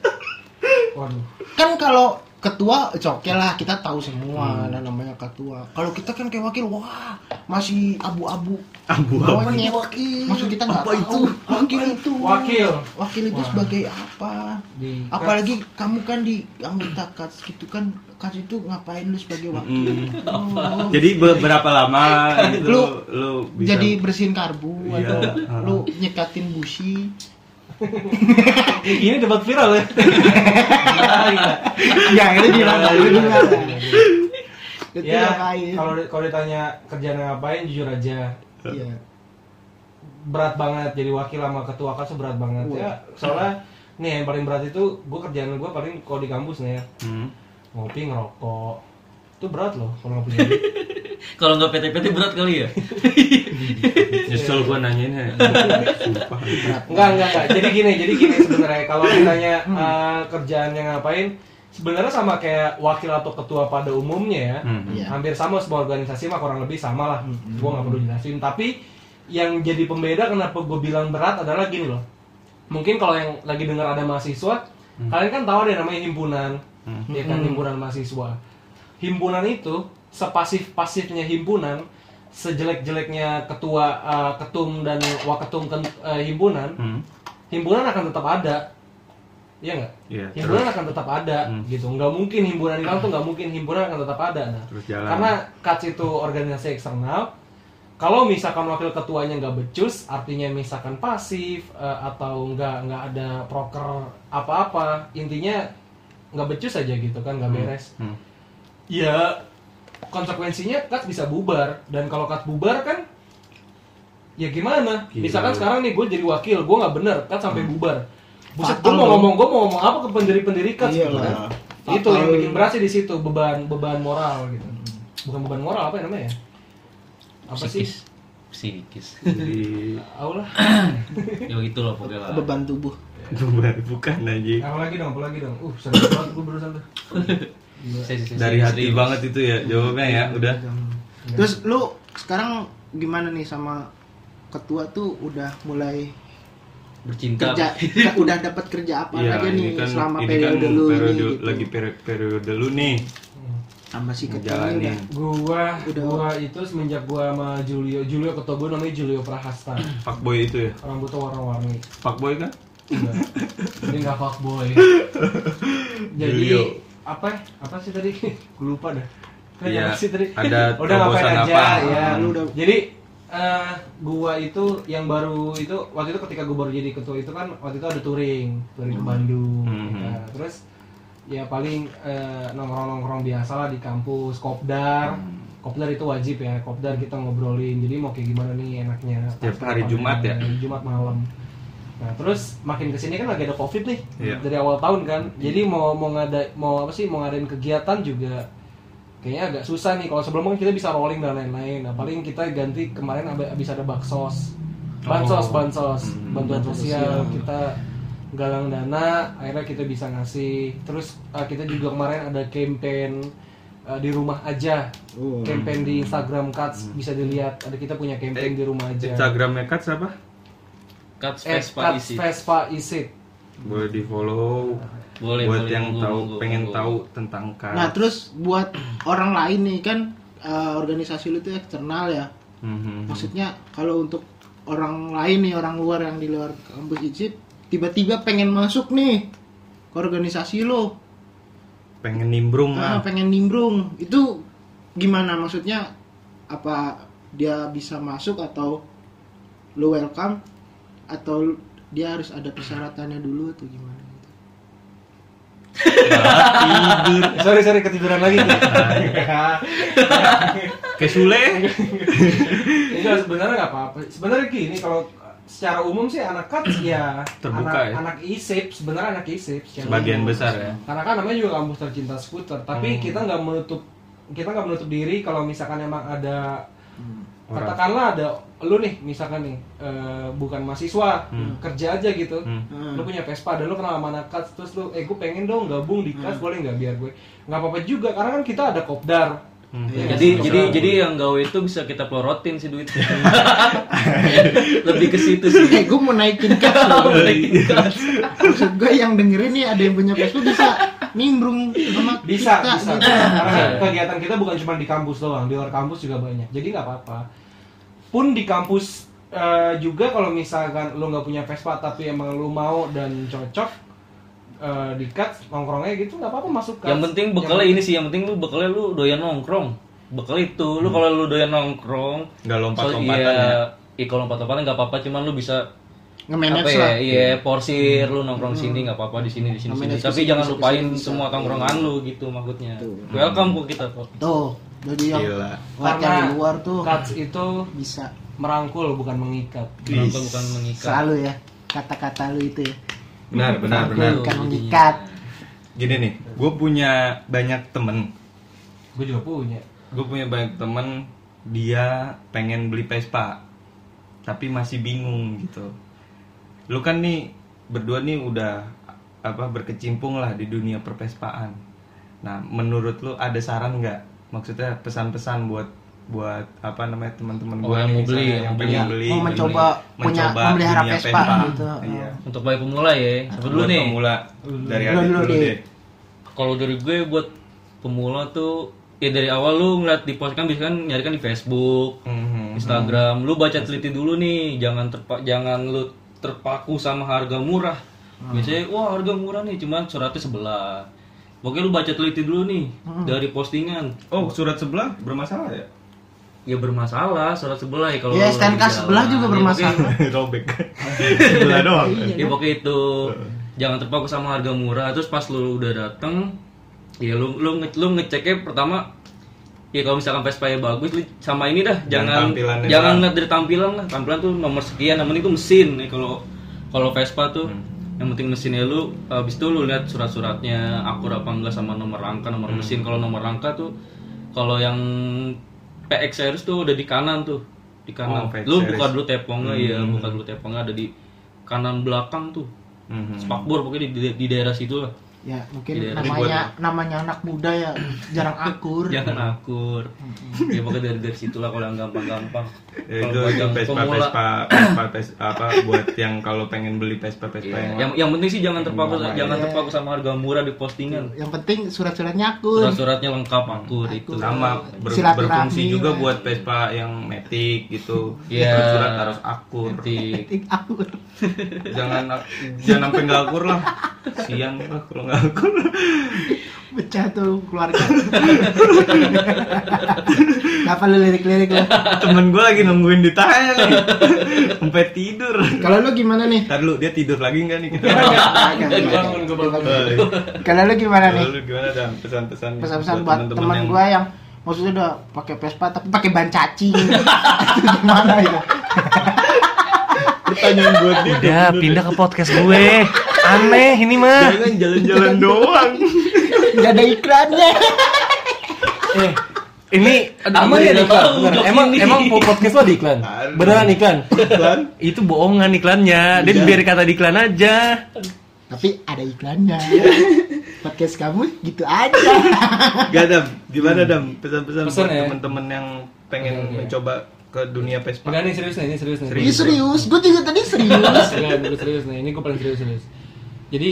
Waduh. kan kalau ketua it's okay lah kita tahu semua Hmm. nah, namanya ketua kalau kita kan kayak wakil wah masih abu-abu Abu-abu. Bawahnya wakil maksud kita nggak tahu itu? wakil itu Wakil. wakil itu Wah. sebagai apa Di apalagi kamu kan di anggota kas gitu kan kas itu ngapain lu sebagai wakil Mm. Oh. Jadi beberapa lama gitu Lu- lu bisa jadi bersihin karbu Iya. atau lu nyekatin busi ini debat viral ya. Ya itu di mana mana itu ya, kalau kalau ditanya kerjaan ngapain jujur aja iya berat banget jadi wakil sama ketua kas berat banget Wah. ya soalnya nih yang paling berat itu gue kerjaan gue paling kalau di kampus nih ya Hmm. ngopi ngerokok itu berat loh kalau nggak punya duit. Kalau nggak PT-PT berat kali ya? Nyesel gua nanyain ya. Sumpah. Enggak, enggak, enggak. Jadi gini, jadi gini sebenarnya kalau ditanya eh, kerjaan yang ngapain, sebenarnya sama kayak wakil atau ketua pada umumnya ya. Hmm. Iya. Hampir sama sebuah organisasi mah kurang lebih sama lah. Gua nggak perlu jelasin. Tapi yang jadi pembeda kenapa gue bilang berat adalah gini loh. Mungkin kalau yang lagi dengar ada mahasiswa, kalian kan tahu ada yang namanya himpunan, Hmm. ya kan himpunan mahasiswa. Himpunan itu sepasif pasifnya himpunan, sejelek-jeleknya ketua, eh, ketum dan waketum ken- eh, himpunan, Hmm. himpunan akan tetap ada, iya nggak? Iya, himpunan terus akan tetap ada, Hmm. gitu. Nggak mungkin himpunan hilang tuh nggak mungkin himpunan akan tetap ada. Nah, terus jalan. karena KATS itu organisasi eksternal, kalau misalkan wakil ketuanya nggak becus, artinya misalkan pasif eh, atau nggak nggak ada proker apa-apa, intinya nggak becus aja gitu kan, nggak beres. Hmm. Ya konsekuensinya KATS bisa bubar dan kalau KATS bubar kan ya gimana? Gila. Misalkan sekarang nih gue jadi wakil, gue nggak bener, KATS sampai bubar. Buset, gue mau dong. ngomong, gue mau ngomong apa ke pendiri-pendiri KATS Iya gitu kan? Itu yang bikin berat sih di situ beban beban moral gitu. Bukan beban moral apa ya namanya? Apa sih? Psikis. Psikis. Jadi Allah. Ya gitu loh pokoknya lah. beban tubuh bukan bukan anjing. Apa lagi dong? Apa lagi dong? Uh, serius banget gue barusan tuh. Saya- Dari hati serius. banget itu ya jawabnya ya. Udah. Terus lu sekarang gimana nih sama ketua tuh udah mulai Bercinta. kerja udah dapat kerja apa Iya, aja ini nih kan selama ini kan periode lu periode ini gitu. lagi periode, periode lu nih sama si ketua ini udah Gua, Udah. gua itu semenjak gua sama Julio, Julio ketua gua namanya Julio Prahasta. Fuckboy itu ya. Rambutnya warna-warni. Fuckboy kan? Enggak. Jadi nggak fuckboy. Jadi Julio. Apa? Apa sih tadi? Gue lupa dah. Tadi Iya, tadi? ada Udah ngapain aja apa? ya. Lu udah- Jadi eh gua itu yang baru itu waktu itu ketika gua baru jadi ketua itu kan waktu itu ada touring, touring ke Bandung. Hmm. Nah, terus ya paling eh, nongkrong-nongkrong biasa lah di kampus, kopdar. Hmm. Kopdar itu wajib ya, kopdar kita ngobrolin. Jadi mau kayak gimana nih enaknya. Setiap hari Jumat ya? Jumat malam. Nah terus makin ke sini kan lagi ada covid nih Iya. dari awal tahun kan, jadi mau mau ngada mau apa sih mau ngadain kegiatan juga kayaknya agak susah nih. Kalau sebelumnya kan kita bisa rolling dan lain-lain. Nah paling kita ganti kemarin ab- abis ada baksos. bansos Oh. bansos Hmm, bantuan bantuan sosial kita galang dana akhirnya kita bisa ngasih terus uh, kita juga kemarin ada campaign uh, di rumah aja Oh. campaign di Instagram Cuts bisa dilihat ada kita punya campaign di rumah aja Instagramnya Kat siapa? Cuts eh, Vespa Cuts isi. Vespa Isit Boleh di follow. Boleh, Buat boleh, yang monggo, tahu monggo, pengen monggo. tahu tentang Kat. Nah terus buat orang lain nih kan eh, organisasi lu itu eksternal ya. Mhm. Maksudnya kalau untuk orang lain nih orang luar yang di luar kampus ICIP tiba-tiba pengen masuk nih ke organisasi lo, pengen nimbrung ah, lah. pengen nimbrung itu gimana maksudnya? Apa dia bisa masuk atau lo welcome atau dia harus ada persyaratannya dulu atau gimana? gitu? tidur sorry sorry ketiduran lagi tuh. kayak Sule. Enggak sebenarnya nggak apa-apa. Sebenarnya gini kalau secara umum sih anak Cuts ya Terbuka anak, ya? anak ISIP sebenarnya anak ISIP Sebagian umum. besar ya. Karena kan namanya juga kampus tercinta skuter, tapi Hmm. kita nggak menutup kita nggak menutup diri kalau misalkan emang ada Orang. katakanlah ada lu nih misalkan nih eh, bukan mahasiswa Hmm. kerja aja gitu Hmm. Hmm. lu punya Vespa dan lu kenal sama anak Cuts terus lu eh gue pengen dong gabung di Cuts boleh nggak biar gue nggak apa-apa juga karena kan kita ada kopdar Hmm. Iya, Jadi jadi jadi yang gawe itu bisa kita pelorotin sih duitnya. Lebih ke situ sih. Eh, gue mau naikin gas loh. Maksud gue yang dengerin nih ada yang punya Vespa bisa nimbrung sama bisa kita, bisa gitu. karena kegiatan kita bukan cuma di kampus doang di luar kampus juga banyak jadi nggak apa-apa pun di kampus eh, juga kalau misalkan lu nggak punya Vespa tapi emang lu mau dan cocok eh, di cut nongkrongnya gitu nggak apa-apa masuk Cuts. Yang penting bekalnya ini sih, yang penting lu bekalnya lu doyan nongkrong. Bekal itu, lu kalau lu doyan nongkrong, Nggak so, lompat-lompatan iya, ya. iya kalau lompat-lompatan nggak apa-apa, cuman lu bisa Nge-manage apa lah. ya, iya porsir lu nongkrong sini nggak apa-apa di sini di sini, sini. Tapi ke sini, jangan ke sini, lupain bisa. semua tongkrongan lu gitu maksudnya. Tuh. Welcome kok kita kok. Tuh, jadi yang Gila. yang di luar tuh Cuts itu bisa merangkul bukan mengikat Welcome bukan mengikat. selalu ya kata-kata lu itu ya. Benar, benar, Merangkul, benar. Bukan mengikat. Gini nih, gue punya banyak temen. gue juga punya Gue punya banyak temen dia pengen beli Vespa, tapi masih bingung gitu. Lu kan nih berdua nih udah apa berkecimpung lah di dunia perpespaan. Nah, menurut lu ada saran nggak? Maksudnya pesan-pesan buat buat apa namanya teman-teman Oh, gue yang mau beli, yang yang pengen Iya, beli, mau mencoba punya mencoba memelihara dunia Vespa gitu. Iya. Untuk bayi pemula ya, siapa dulu nih? Pemula dari Dulu, dulu, dulu deh. Kalau dari gue buat pemula tuh ya dari awal lu ngeliat di post kan biasanya kan nyari kan di Facebook, Mhm. Instagram, lu baca teliti dulu nih, jangan terpa jangan lu terpaku sama harga murah. Biasanya wah harga murah nih, cuman suratnya sebelah. Pokoknya lu baca teliti dulu nih dari postingan. Oh, surat sebelah bermasalah ya? Ya bermasalah surat sebelah ya kalau Ya, STNK sebelah juga Ya, bermasalah. pokoknya- Robek. sebelah doang. Ya pokoknya itu jangan terpaku sama harga murah terus pas lu udah dateng ya lu lu nge- lu ngeceknya pertama ya kalau misalkan Vespa nya bagus lu sama ini dah jangan jangan doang. lihat dari tampilan lah tampilan tuh nomor sekian yang penting tuh mesin nih kalau kalau Vespa tuh Hmm. yang penting mesinnya lu habis itu lu lihat surat-suratnya akur apa enggak sama nomor rangka nomor Hmm. mesin kalau nomor rangka tuh kalau yang PX series tuh udah di kanan tuh di kanan Oh, lu series. buka dulu tepongnya ya Hmm. buka dulu tepongnya ada di kanan belakang tuh Mhm. spakbor pokoknya di, di, di daerah situ lah Ya, mungkin Iya, namanya namanya anak muda ya jarang akur. jangan akur ya pokoknya dari dari situ lah kalau yang gampang-gampang Ya, Kalau itu buat yang Vespa pemula, Vespa Vespa Vespa apa buat yang kalau pengen beli Vespa Vespa iya. yang yang yang penting sih jangan terpaku Lama, jangan ya. terpaku sama harga murah di postingan Yang penting surat-suratnya akur. surat-suratnya lengkap akur itu sama ber- berfungsi juga lah. buat Vespa yang metik gitu. Iya. Surat harus akur. Nanti Tik akur. Jangan jangan sampai nggak akur lah. Sian lah kalau nggak akur. Pecah tuh keluarga. Kenapa lu lirik-lirik lu? Temen gue lagi nungguin ditanya nih. Sampai tidur. Kalau lu gimana nih? Ntar lu dia tidur lagi nggak nih kita? Gue bangun, gue bangun. Kalau lu gimana nih? Lalu gimana dan pesan-pesan Pesan-pesan buat temen-temen teman yang- gua yang maksudnya udah pakai Vespa tapi pakai ban cacing. Gimana ya? Pertanyaan buat dia. Udah pindah ke podcast gue. Aneh ini mah. Jangan jalan-jalan doang. Enggak ada iklannya. eh Ini Aduh, aman ya nggak iklan? Emang ini. emang podcast lo di iklan? Beneran iklan? Iklan? Itu bohongan iklannya. Dia Iya. biar kata di iklan aja. Tapi ada iklannya. Podcast kamu gitu aja. Gak dam, gimana dam? Pesan-pesan Pesan buat ya? teman-teman yang pengen Oke, oke. mencoba ke dunia Vespa. Enggak nih serius nih, ini serius nih. Ih serius, gue juga tadi serius. Enggak, gue serius nih. Ini gue paling serius serius. Jadi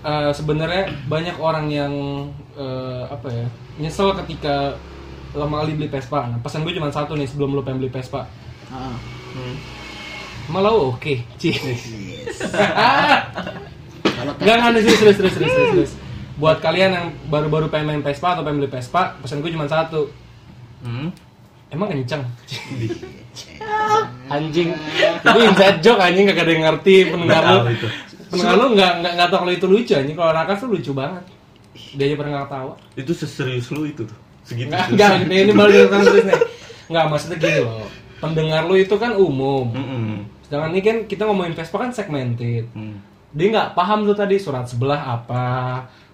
eh, sebenarnya banyak orang yang eh, apa ya nyesel ketika lama kali beli Vespa. Nah, pesan gue cuma satu nih sebelum lo pengen beli Vespa. Ah, Hmm. Malah oke, Ci. Kalau Enggak enggak nih, serius serius serius serius serius. serius. Buat kalian yang baru-baru pengen main Vespa atau pengen beli Vespa, pesan gue cuma satu. Hmm. Emang kenceng. anjing. Itu inside joke anjing gak ada yang ngerti pendengar Nggak lu. Pendengar lu nggak nggak nggak tahu kalau itu lucu anjing. Kalau Raka tuh lucu banget. Dia aja pernah nggak ketawa. Itu seserius lu itu tuh. Segitu. Enggak, serius. enggak, ini balik ke serius nih. Enggak, maksudnya gini loh. Pendengar lu itu kan umum. Sedangkan ini kan kita ngomongin Vespa kan segmented. Hmm. Dia nggak paham tuh tadi surat sebelah apa,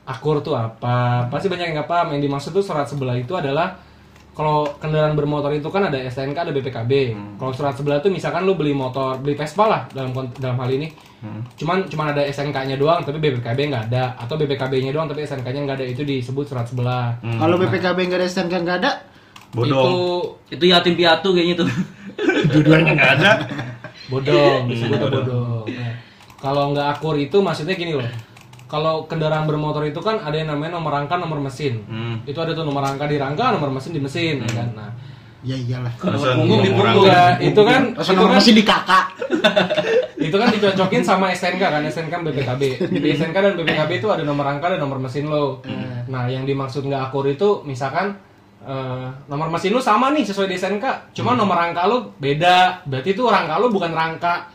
akur tuh apa. Pasti banyak yang nggak paham. Yang dimaksud tuh surat sebelah itu adalah kalau kendaraan bermotor itu kan ada STNK, ada BPKB. Kalau surat sebelah tuh misalkan lu beli motor, beli Vespa lah dalam dalam hal ini. Cuman cuman ada SNK-nya doang tapi BPKB nggak ada atau BPKB-nya doang tapi SNK-nya nggak ada itu disebut surat sebelah. kalau BPKB nggak ada STNK nggak ada, Bodong. Itu yatim piatu kayaknya tuh. Dua-duanya nggak ada. bodong bodong Nah, kalau nggak akur itu maksudnya gini loh kalau kendaraan bermotor itu kan ada yang namanya nomor rangka nomor mesin. Hmm. itu ada tuh nomor rangka di rangka nomor mesin di mesin ya kan? Nah ya iyalah. Masa punggung di punggung. ya, itu kan Pas itu nomor kan, masih di kakak. itu kan dicocokin sama STNK kan STNK BPKB di STNK dan BPKB itu ada nomor rangka dan nomor mesin lo. Nah yang dimaksud nggak akur itu misalkan eh, nomor mesin lu sama nih sesuai di STNK cuma nomor rangka lu beda. Berarti itu rangka lu bukan rangka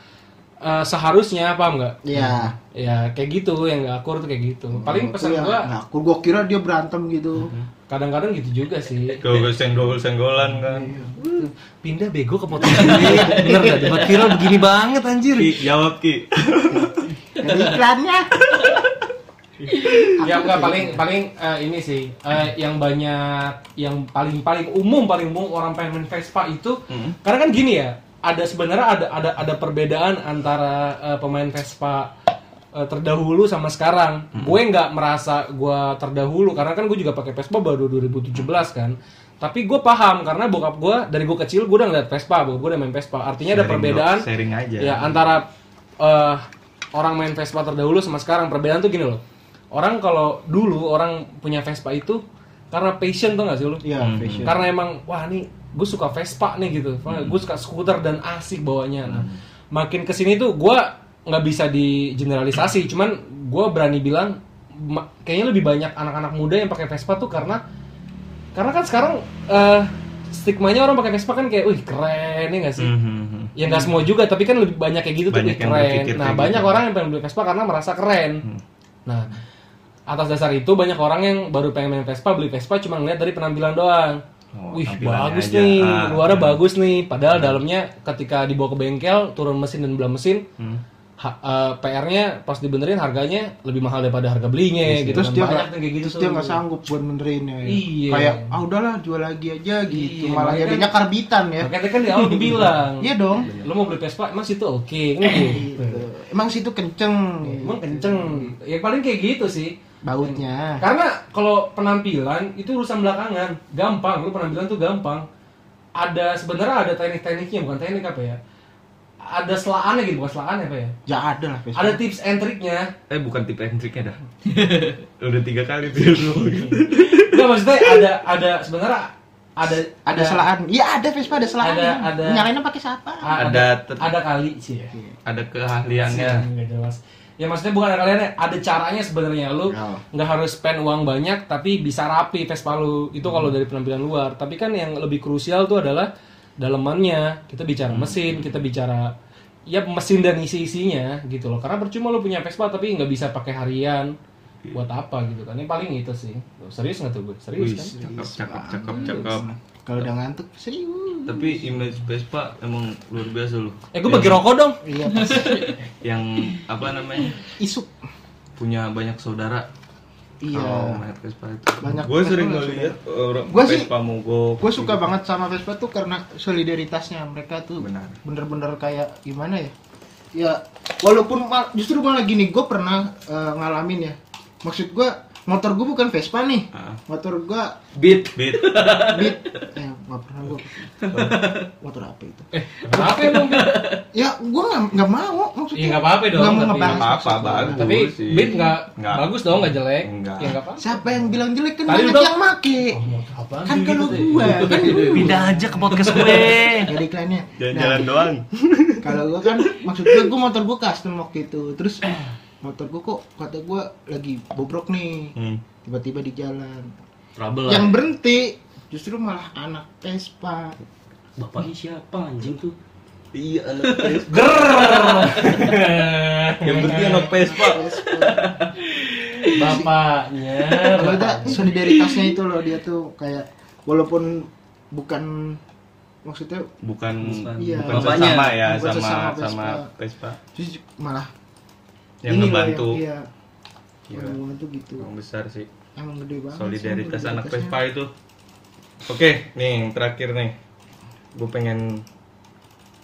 eh, seharusnya paham nggak? Iya. Ya kayak gitu yang nggak akur tuh kayak gitu paling Itu pesan yang gua nggak akur. Gua kira dia berantem gitu. kadang-kadang gitu juga sih Kalau senggol-senggolan kan. Pindah bego ke motor sendiri. Bener gak? Debat viral begini banget anjir. Ki, jawab Ki. Iklannya. ya enggak paling paling eh, ini sih eh, yang banyak yang paling paling umum paling umum orang pengen main Vespa itu Hmm. karena kan gini ya ada sebenarnya ada ada ada perbedaan antara eh, pemain Vespa eh, terdahulu sama sekarang. Gue nggak merasa gue terdahulu karena kan gue juga pakai Vespa baru 2017 kan. Tapi gue paham karena bokap gue dari gue kecil gue udah ngeliat Vespa bokap gue udah main Vespa. Artinya ada Sharing, perbedaan Dok. Sharing aja. ya antara eh, orang main Vespa terdahulu sama sekarang. Perbedaan tuh gini loh. Orang kalau dulu orang punya Vespa itu karena passion tuh gak sih lu? Iya, fashion. karena emang wah nih gue suka Vespa nih gitu. Gue suka skuter dan asik bawanya. Nah makin ke sini tuh gue nggak bisa di generalisasi cuman gue berani bilang kayaknya lebih banyak anak-anak muda yang pakai Vespa tuh karena karena kan sekarang eh, stigmanya orang pakai Vespa kan kayak wih keren ya gak sih Mhm. Ya nggak semua juga, tapi kan lebih banyak kayak gitu tuh Banyak yang keren. Nah kayak banyak gitu. orang yang pengen beli Vespa karena merasa keren. Nah atas dasar itu banyak orang yang baru pengen main Vespa beli Vespa cuma ngeliat dari penampilan doang. Oh, Wih bagus aja. nih, Ah. luarnya bagus nih. Padahal dalamnya ketika dibawa ke bengkel turun mesin dan belah mesin, Hmm. Ha- eh, PR-nya pas dibenerin harganya lebih mahal daripada harga belinya gitu. terus kan. dia banyak tuh kayak gitu terus tuh. dia nggak sanggup buat menerinnya ya. Iya. kayak ah udahlah jual lagi aja gitu Iya, malah makanya jadinya karbitan ya Makanya kan di awal bilang, iya dong lo mau beli Vespa emang situ oke, kan gitu. Gitu. emang situ kenceng Emang kenceng. Ya paling kayak gitu sih. bautnya Karena kalau penampilan itu urusan belakangan, gampang. Lu penampilan tuh gampang. Ada sebenarnya ada teknik-tekniknya, bukan teknik apa ya? Ada selaannya gitu, bukan selaannya apa ya? ya ada lah Vespa. Ada tips and triknya. Eh bukan tip and triknya dah. Udah tiga kali tuh. Enggak maksudnya ada ada sebenarnya ada ada selaan iya ada Vespa ada selaan Ada- ada- nyalainnya pakai siapa Ada ada, kali sih ya. Ada keahliannya. Nggak jelas. Ya maksudnya bukan ada kalian ada caranya sebenarnya lu Oh. nggak harus spend uang banyak tapi bisa rapi Vespa lu itu kalau dari penampilan luar tapi kan yang lebih krusial tuh adalah dalemannya kita bicara mesin kita bicara ya mesin dan isi isinya gitu loh. Karena percuma lu punya Vespa tapi nggak bisa pakai harian buat apa gitu kan. Ini paling itu sih. Serius nggak tuh gue serius Wih, kan? cakep, cakep, cakep, cakep. kalau udah ngantuk serius. Tapi image Vespa emang luar biasa loh. eh gue bagi rokok dong. Iya pasti. Yang apa namanya? Isuk. Punya banyak saudara. Iya. Oh, naik Vespa itu. Banyak Gue sering ngeliat orang Gua sih- Vespa mogok. Gue suka banget sama Vespa tuh karena solidaritasnya mereka tuh Benar. bener-bener kayak gimana ya? Ya walaupun ma- justru malah gini, gue pernah eh, ngalamin ya. Maksud gue motor gue bukan Vespa nih, Ah. motor gue Beat. Beat. Beat. Eh nggak pernah gue. motor apa itu? Eh, kenapa emang? Bit? Ya gue nggak nggak mau maksudnya. Iya nggak apa-apa dong. Nggak mau apa-apa, bagus. Tapi sih. beat nggak bagus dong, nggak jelek. Nggak. Ya nggak apa. Siapa yang bilang jelek kan Tadi banyak yang make. Oh, Kan kalau gitu gue kan dulu. Pindah aja ke podcast gue. Jadi iklannya. Jalan-jalan Nah, doang. kalau gue kan maksud gue motor gue custom waktu itu terus motor gue kok kata gue lagi bobrok nih Hmm. tiba-tiba di jalan Trouble yang berhenti justru malah anak Vespa Bapaknya siapa anjing tuh? Iya, anak Vespa. Yang penting anak Vespa. Bapaknya. kalau ada solidaritasnya itu loh dia tuh kayak walaupun bukan maksudnya Bukan Iya. bukan Bapaknya. sesama ya Bukan sama sesama sama Vespa. Terus malah Yang ngebantu. yang, iya Gila. yang ngebantu gitu Yang besar sih. emang gede banget Solidaritas sih, anak. Vespa itu. Oke, nih yang terakhir nih. Gue pengen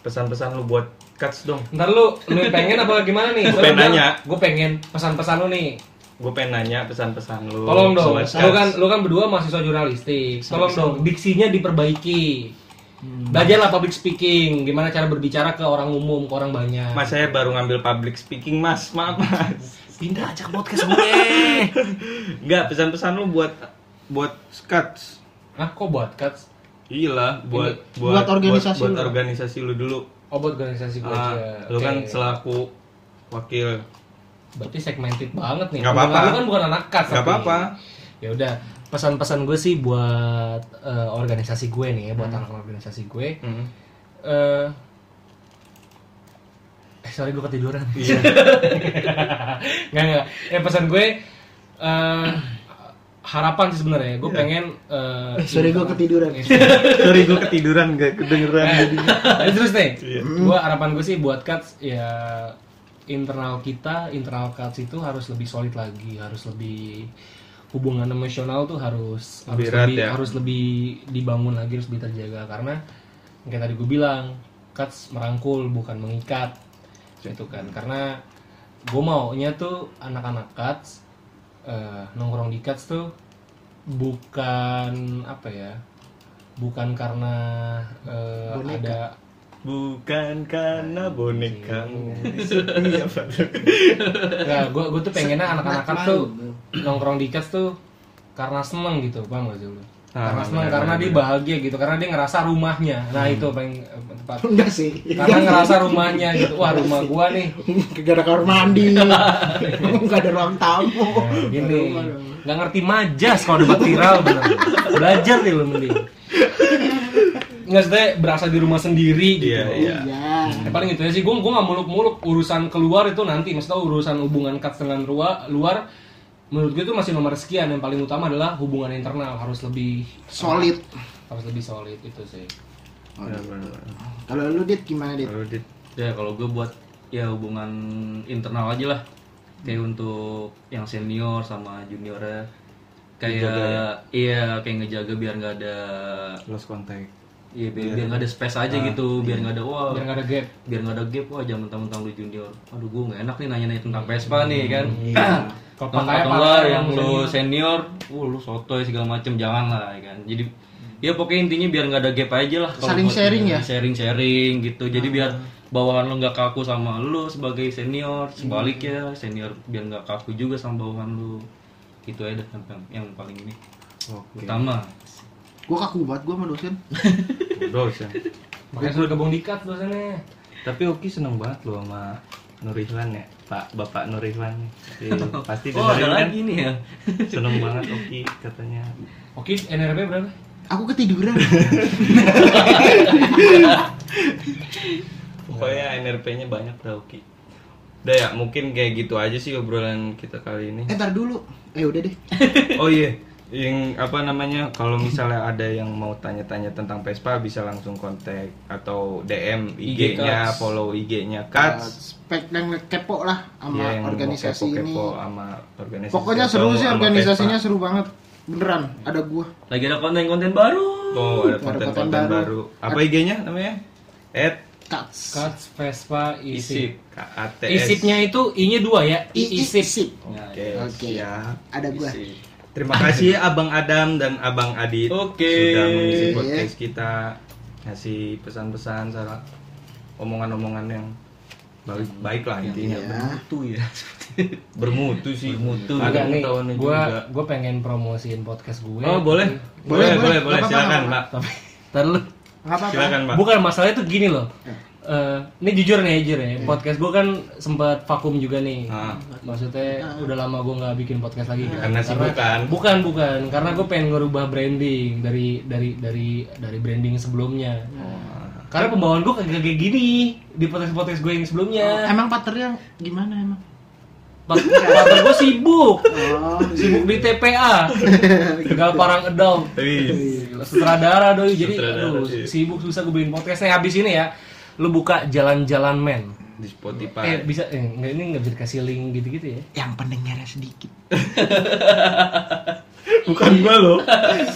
pesan-pesan lu buat Cuts dong. Ntar lu, lu yang pengen apa gimana nih? Gua pengen nanya. Gue pengen pesan-pesan lu nih. Gue pengen nanya pesan-pesan lu. Tolong dong, lu kan lu kan berdua mahasiswa jurnalistik. Tolong dong, diksinya diperbaiki. Belajarlah public speaking, gimana cara berbicara ke orang umum, ke orang banyak. Mas saya baru ngambil public speaking mas, maaf mas. Pindah aja ke podcast gue. Enggak, pesan-pesan lu buat buat Cuts. Ah, kok buat cuts? Iya lah, buat Buat organisasi buat, lu. organisasi lu dulu. Oh, buat organisasi gue Ah, aja. lu Oke. kan selaku wakil. Berarti segmented banget nih. Nggak apa-apa. Lu kan bukan anak. Nggak tapi- apa-apa. Ya udah, pesan-pesan gue sih buat eh, organisasi gue nih ya, buat anak organisasi gue. Hmm. eh eh sorry gue ketiduran Iya. nggak nggak ya pesan gue eh harapan sih sebenarnya gue pengen eh, Eh, sorry gue ketiduran Sorry gue ketiduran gak kedengeran eh, jadi. jadi terus nih Iya. gue harapan gue sih buat cuts ya internal kita internal cuts itu harus lebih solid lagi harus lebih hubungan emosional tuh harus harus Lebih erat lebih ya. harus lebih dibangun lagi harus lebih terjaga karena kayak tadi gue bilang cuts merangkul bukan mengikat gitu kan karena gue maunya tuh anak-anak cuts eh, nongkrong di cuts tuh bukan apa ya bukan karena eh, Boneka. ada Bukan karena boneka. Iya. Enggak, gue gue tuh pengennya anak-anak tuh nongkrong di kas tuh karena seneng gitu, paham gak sih lu? Ah, karena benar, karena dia bahagia gitu, karena dia ngerasa rumahnya. Nah itu paling eh, tepat. enggak sih Karena ngerasa rumahnya gitu, wah rumah gua nih. Ada kamar mandi nggak ada ruang tamu Nah, gini, nggak ngerti majas kalau debat viral bener. Belajar deh lu mending. Nggak sebenarnya berasa di rumah sendiri gitu. Iya, loh. iya. iya Ya, paling itu ya sih, gue gue nggak muluk-muluk urusan keluar itu nanti, maksudnya urusan hubungan cuts dengan luar, luar menurut gue itu masih nomor sekian. Yang paling utama adalah hubungan internal. Harus lebih solid. Harus lebih solid itu sih. Benar, benar. kalau lu dit gimana dit? Lalu dit. Ya kalau gue buat ya hubungan internal aja lah. Kayak untuk yang senior sama juniornya. Kayak ya? iya kayak ngejaga biar nggak ada lost contact. iya biar biar nggak ada space aja gitu biar nggak ada wah biar nggak ada gap. biar nggak ada gap wah jangan mentang-mentang lu junior. Aduh gue nggak enak nih nanya-nanya tentang Vespa nih kan Kalau atau enggak yang yang lu senior? wah lu sotoy segala macem jangan lah ya kan. Jadi ya pokoknya intinya biar nggak ada gap aja lah Saling sharing ya? sharing sharing gitu. Jadi biar bawahan lu nggak kaku sama lu sebagai senior sebaliknya senior biar nggak kaku juga sama bawahan lu. Itu aja yang, yang paling ini. Oke. utama. Gua kaku banget gua sama dosen. Dosen. makanya sudah gabung di cuts dosennya. Tapi Oki seneng banget loh sama Nurihwan ya, Pak Bapak Nurihwan. Iya, pasti oh ada dengerin kan? lagi nih ya Seneng banget Oki katanya. oke NRP berapa aku ketiduran Pokoknya NRP-nya banyak dah Oki. Udah ya, mungkin kayak gitu aja sih obrolan kita kali ini. eh ntar dulu eh udah deh Oh iya, yang apa namanya kalau misalnya ada yang mau tanya-tanya tentang Vespa bisa langsung kontak atau DM IG IG-nya, Cuts. follow IG-nya Cuts. spek dan kepo lah sama Iya, yang organisasi ini kepo-kepo sama organisasi pokoknya seru sih organisasinya Vespa. seru banget beneran ada gua Lagi ada konten-konten baru. Oh, ada konten-konten konten baru. baru. Apa IG-nya namanya? At cuts Cuts Vespa Isip. Isipnya itu i-nya dua ya. I isip. isip Oke, Oke. siap. ada gua Isip. Terima kasih Abang Adam dan Abang Adit Oke. sudah mengisi podcast kita, ngasih pesan-pesan, salah omongan-omongan yang baik, baik lah intinya. ya Tuh ya. Bermutu sih. Bermutu. Ada Agak nih, gua juga. gua pengen promosiin podcast gue. Oh boleh, Boleh, boleh, boleh, boleh. Silakan, Pak. Apa-apa Silakan, Pak. Bukan masalahnya tuh gini loh. Eh, ini jujur nih, jujur ya. Podcast gue kan sempat vakum juga nih. Ah. Maksudnya udah lama gue nggak bikin podcast lagi. kan. Karena sibuk kan? Bukan, bukan. Karena gue pengen ngerubah branding dari dari dari dari branding sebelumnya. Karena pembawaan gue kagak kayak gini di podcast podcast gue yang sebelumnya. emang paternya gimana emang Partner gue sibuk, oh sibuk di TPA, Tegal Parang. Wih. Sutradara doi, jadi Sutradara, aduh, iya. sibuk susah gue bikin podcast. Nah, habis ini ya, lu buka jalan-jalan men. Di Eh Spotify. bisa, eh, nggak ini nggak bisa dikasih link gitu-gitu ya? yang pendengarnya sedikit Bukan gua loh.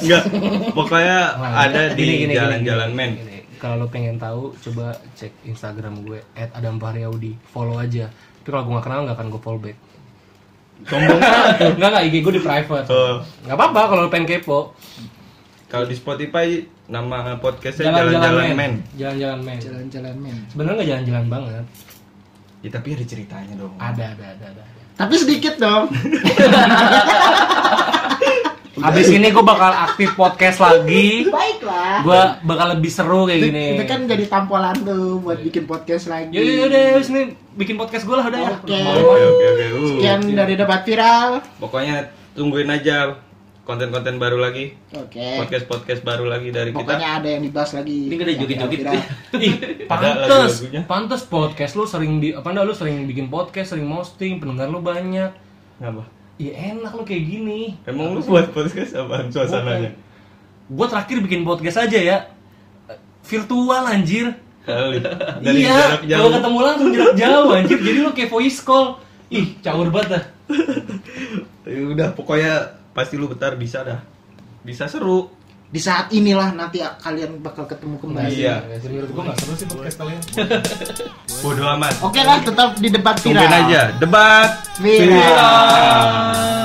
Enggak. Pokoknya Nah, ada di gini, gini, jalan-jalan men. Kalau lo pengen tahu, coba cek Instagram gue @adamfahriaudi, follow aja. Tapi kalau gue nggak kenal nggak akan gue follow back. Sombong Nggak nggak IG gue di private. Oh. Nggak apa-apa kalau lo pengen kepo. Kalau di Spotify nama podcastnya jalan-jalan men. Jalan-jalan men. jalan-jalan men Sebenarnya nggak jalan-jalan banget. Ya tapi ada ceritanya dong. Ada, ada, ada, ada. tapi sedikit dong Habis ini gue bakal aktif podcast lagi. baiklah Gue bakal lebih seru kayak itu, gini. itu kan jadi tampolan tuh buat bikin podcast lagi Yaudah, yaudah, yaudah, sini bikin podcast gue lah udah ya. Oke. Oke oke oke. Sekian dari debat viral Pokoknya tungguin aja konten-konten baru lagi. oke Podcast-podcast baru lagi dari kita. pokoknya ada yang dibahas lagi Ini kan ada Yang joget-joget. Ih, pantes, pantes podcast lu sering di apa enggak lu sering bikin podcast, sering posting, pendengar lu banyak. Ngapa? Iya enak lu kayak gini. Emang lu buat podcast apaan suasananya? Gue terakhir bikin podcast aja ya virtual anjir. Kali. Dari iya, kalau ketemu langsung jarak jauh anjir. Jadi lu kayak voice call. Ih, caur banget dah. Ya udah pokoknya pasti lu betar bisa dah. Bisa seru. di saat inilah nanti kalian bakal ketemu kembali Iya. Gue gak seru sih podcast kalian. Bodoh amat. oke lah tetap di debat viral Tungguin aja debat Viral.